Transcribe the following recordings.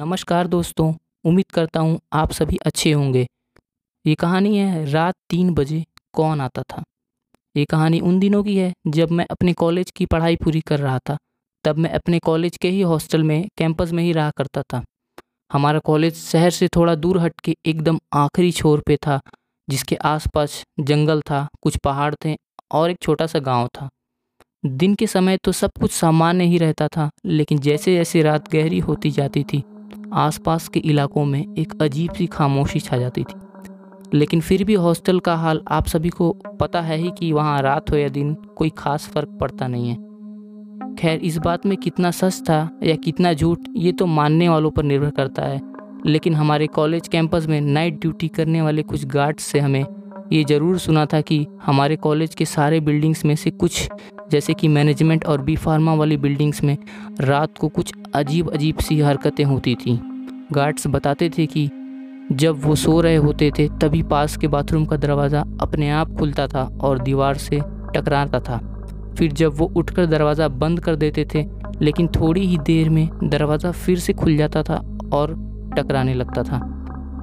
नमस्कार दोस्तों, उम्मीद करता हूँ आप सभी अच्छे होंगे। ये कहानी है रात तीन बजे, कौन आता था? ये कहानी उन दिनों की है जब मैं अपने कॉलेज की पढ़ाई पूरी कर रहा था। तब मैं अपने कॉलेज के ही हॉस्टल में, कैंपस में ही रहा करता था। हमारा कॉलेज शहर से थोड़ा दूर हट के एकदम आखिरी छोर पे था, जिसके आसपास जंगल था, कुछ पहाड़ थे और एक छोटा सा गाँव था। दिन के समय तो सब कुछ सामान्य ही रहता था, लेकिन जैसे जैसे रात गहरी होती जाती थी आसपास के इलाकों में एक अजीब सी खामोशी छा जाती थी। लेकिन फिर भी हॉस्टल का हाल आप सभी को पता है ही कि वहाँ रात हो या दिन कोई खास फ़र्क पड़ता नहीं है। खैर, इस बात में कितना सच था या कितना झूठ, ये तो मानने वालों पर निर्भर करता है। लेकिन हमारे कॉलेज कैंपस में नाइट ड्यूटी करने वाले कुछ गार्ड्स से हमें ये ज़रूर सुना था कि हमारे कॉलेज के सारे बिल्डिंग्स में से कुछ जैसे कि मैनेजमेंट और बी फार्मा वाली बिल्डिंग्स में रात को कुछ अजीब अजीब सी हरकतें होती थी। गार्ड्स बताते थे कि जब वो सो रहे होते थे, तभी पास के बाथरूम का दरवाज़ा अपने आप खुलता था और दीवार से टकराता था। फिर जब वो उठकर दरवाज़ा बंद कर देते थे, लेकिन थोड़ी ही देर में दरवाज़ा फिर से खुल जाता था और टकराने लगता था।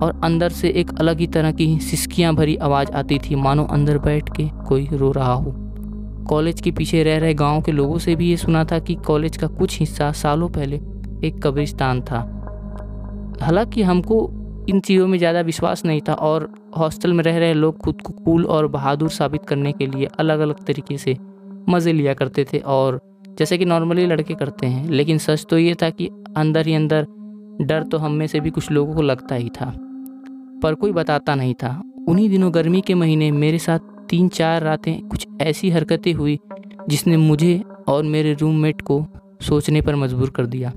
और अंदर से एक अलग ही तरह की सिसकियाँ भरी आवाज़ आती थी, मानो अंदर बैठ के कोई रो रहा हो। कॉलेज के पीछे रह रहे गाँव के लोगों से भी ये सुना था कि कॉलेज का कुछ हिस्सा सालों पहले एक कब्रिस्तान था। हालाँकि हमको इन चीज़ों में ज़्यादा विश्वास नहीं था और हॉस्टल में रह रहे लोग खुद को कूल और बहादुर साबित करने के लिए अलग अलग तरीके से मज़े लिया करते थे और जैसे कि नॉर्मली लड़के करते हैं, लेकिन सच तो ये था कि अंदर ही अंदर डर तो हम में से भी कुछ लोगों को लगता ही था। पर कोई बताता नहीं था। उन्हीं दिनों गर्मी के महीने मेरे साथ तीन चार रातें कुछ ऐसी हरकतें हुई जिसने मुझे और मेरे रूममेट को सोचने पर मजबूर कर दिया।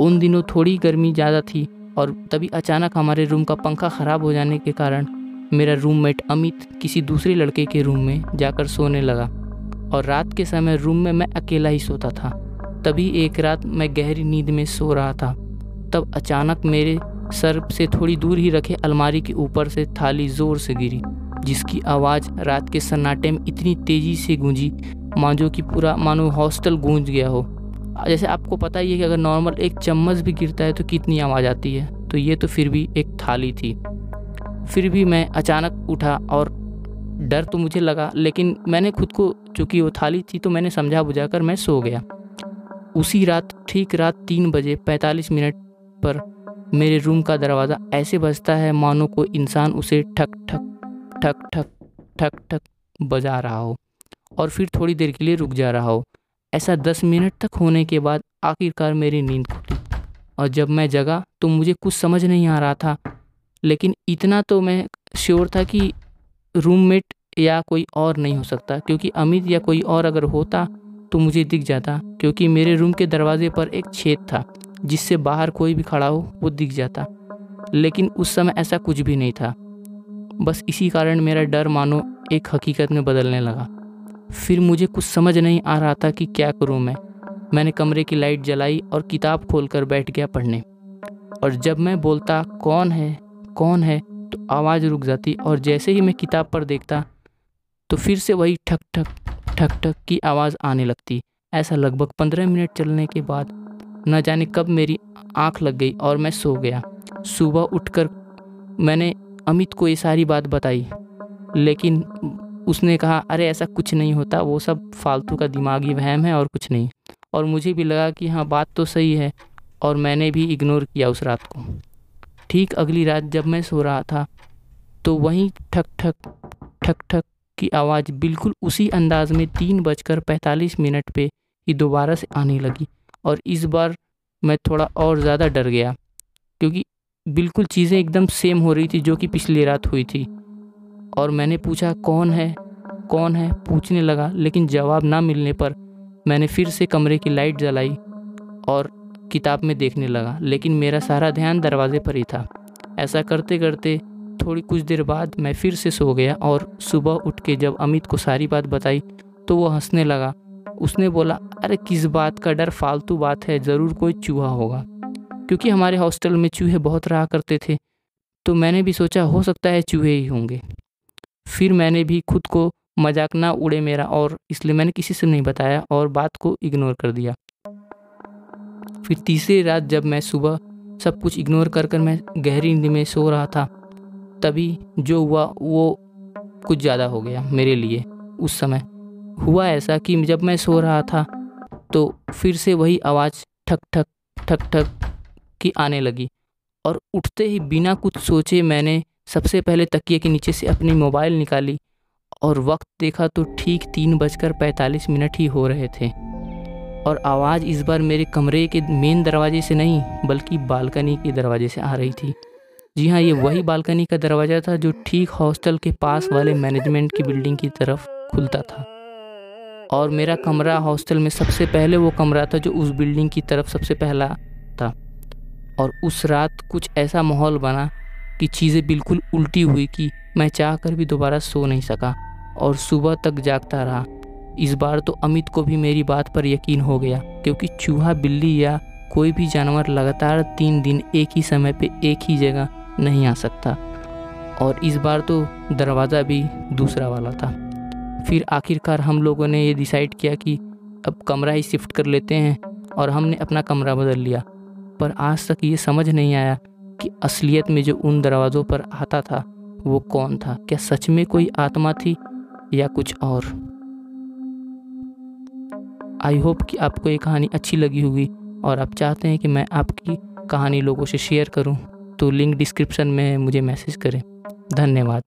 उन दिनों थोड़ी गर्मी ज़्यादा थी और तभी अचानक हमारे रूम का पंखा ख़राब हो जाने के कारण मेरा रूममेट अमित किसी दूसरे लड़के के रूम में जाकर सोने लगा और रात के समय रूम में मैं अकेला ही सोता था। तभी एक रात मैं गहरी नींद में सो रहा था। तब अचानक मेरे सर से थोड़ी दूर ही रखे अलमारी के ऊपर से थाली ज़ोर से गिरी। जिसकी आवाज़ रात के सन्नाटे में इतनी तेज़ी से गूंजी मानो कि पूरा मानो हॉस्टल गूंज गया हो। जैसे आपको पता ही है कि अगर नॉर्मल एक चम्मच भी गिरता है तो कितनी आवाज़ आती है। तो ये तो फिर भी एक थाली थी। फिर भी मैं अचानक उठा और डर तो मुझे लगा, लेकिन मैंने खुद को, चूँकि वो थाली थी तो मैंने समझा बुझा कर मैं सो गया। उसी रात, ठीक रात तीन बजे पैंतालीस मिनट पर मेरे रूम का दरवाज़ा ऐसे बजता है मानो कोई इंसान उसे ठक ठक ठक ठक ठक ठक बजा रहा हो और फिर थोड़ी देर के लिए रुक जा रहा हो। ऐसा दस मिनट तक होने के बाद आखिरकार मेरी नींद खुली और जब मैं जगा तो मुझे कुछ समझ नहीं आ रहा था, लेकिन इतना तो मैं श्योर था कि रूममेट या कोई और नहीं हो सकता, क्योंकि अमित या कोई और अगर होता तो मुझे दिख जाता, क्योंकि मेरे रूम के दरवाजे पर एक छेद था जिससे बाहर कोई भी खड़ा हो वो दिख जाता, लेकिन उस समय ऐसा कुछ भी नहीं था। बस इसी कारण मेरा डर मानो एक हकीकत में बदलने लगा। फिर मुझे कुछ समझ नहीं आ रहा था कि क्या करूँ मैं। मैंने कमरे की लाइट जलाई और किताब खोलकर बैठ गया पढ़ने। और जब मैं बोलता, कौन है? कौन है? तो आवाज़ रुक जाती और जैसे ही मैं किताब पर देखता तो फिर से वही ठक ठक ठक ठक की आवाज़ आने लगती। ऐसा लगभग पंद्रह मिनट चलने के बाद, न जाने कब मेरी आँख लग गई और मैं सो गया। सुबह उठकर मैंने अमित को ये सारी बात बताई, लेकिन उसने कहा, अरे, ऐसा कुछ नहीं होता, वो सब फालतू का दिमागी वहम है और कुछ नहीं। और मुझे भी लगा कि हाँ बात तो सही है, और मैंने भी इग्नोर किया उस रात को। ठीक अगली रात जब मैं सो रहा था तो वहीं ठक ठक ठक ठक की आवाज़ बिल्कुल उसी अंदाज में तीन बजकर पैंतालीस मिनट पे ही दोबारा से आने लगी, और इस बार मैं थोड़ा और ज़्यादा डर गया, क्योंकि बिल्कुल चीज़ें एकदम सेम हो रही थी जो कि पिछली रात हुई थी। और मैंने पूछा, कौन है? कौन है? पूछने लगा, लेकिन जवाब ना मिलने पर मैंने फिर से कमरे की लाइट जलाई और किताब में देखने लगा, लेकिन मेरा सारा ध्यान दरवाजे पर ही था। ऐसा करते करते थोड़ी कुछ देर बाद मैं फिर से सो गया और सुबह उठ के जब अमित को सारी बात बताई तो वो हंसने लगा। उसने बोला, अरे, किस बात का डर? फालतू बात है, ज़रूर कोई चूहा होगा। क्योंकि हमारे हॉस्टल में चूहे बहुत रहा करते थे तो मैंने भी सोचा हो सकता है चूहे ही होंगे। फिर मैंने भी खुद को मज़ाक ना उड़े मेरा और इसलिए मैंने किसी से नहीं बताया और बात को इग्नोर कर दिया। फिर तीसरी रात जब मैं सुबह सब कुछ इग्नोर कर कर मैं गहरी नींद में सो रहा था, तभी जो हुआ वो कुछ ज़्यादा हो गया मेरे लिए उस समय। हुआ ऐसा कि जब मैं सो रहा था तो फिर से वही आवाज़ ठक ठक ठक ठक की आने लगी। और उठते ही बिना कुछ सोचे मैंने सबसे पहले तकिए के नीचे से अपनी मोबाइल निकाली और वक्त देखा तो ठीक तीन बजकर पैंतालीस मिनट ही हो रहे थे। और आवाज़ इस बार मेरे कमरे के मेन दरवाजे से नहीं, बल्कि बालकनी के दरवाजे से आ रही थी। जी हाँ ये वही बालकनी का दरवाज़ा था जो ठीक हॉस्टल के पास वाले मैनेजमेंट की बिल्डिंग की तरफ़ खुलता था। और मेरा कमरा हॉस्टल में सबसे पहले वो कमरा था जो उस बिल्डिंग की तरफ़ सबसे पहला और उस रात कुछ ऐसा माहौल बना कि चीज़ें बिल्कुल उल्टी हुई कि मैं चाह कर भी दोबारा सो नहीं सका और सुबह तक जागता रहा। इस बार तो अमित को भी मेरी बात पर यकीन हो गया, क्योंकि चूहा, बिल्ली या कोई भी जानवर लगातार तीन दिन एक ही समय पे एक ही जगह नहीं आ सकता। और इस बार तो दरवाज़ा भी दूसरा वाला था। फिर आखिरकार हम लोगों ने ये डिसाइड किया कि अब कमरा ही शिफ्ट कर लेते हैं और हमने अपना कमरा बदल लिया। पर आज तक ये समझ नहीं आया कि असलियत में जो उन दरवाज़ों पर आता था, वो कौन था? क्या सच में कोई आत्मा थी या कुछ और? आई होप कि आपको ये कहानी अच्छी लगी होगी और आप चाहते हैं कि मैं आपकी कहानी लोगों से शेयर करूँ तो लिंक डिस्क्रिप्शन में मुझे मैसेज करें। धन्यवाद।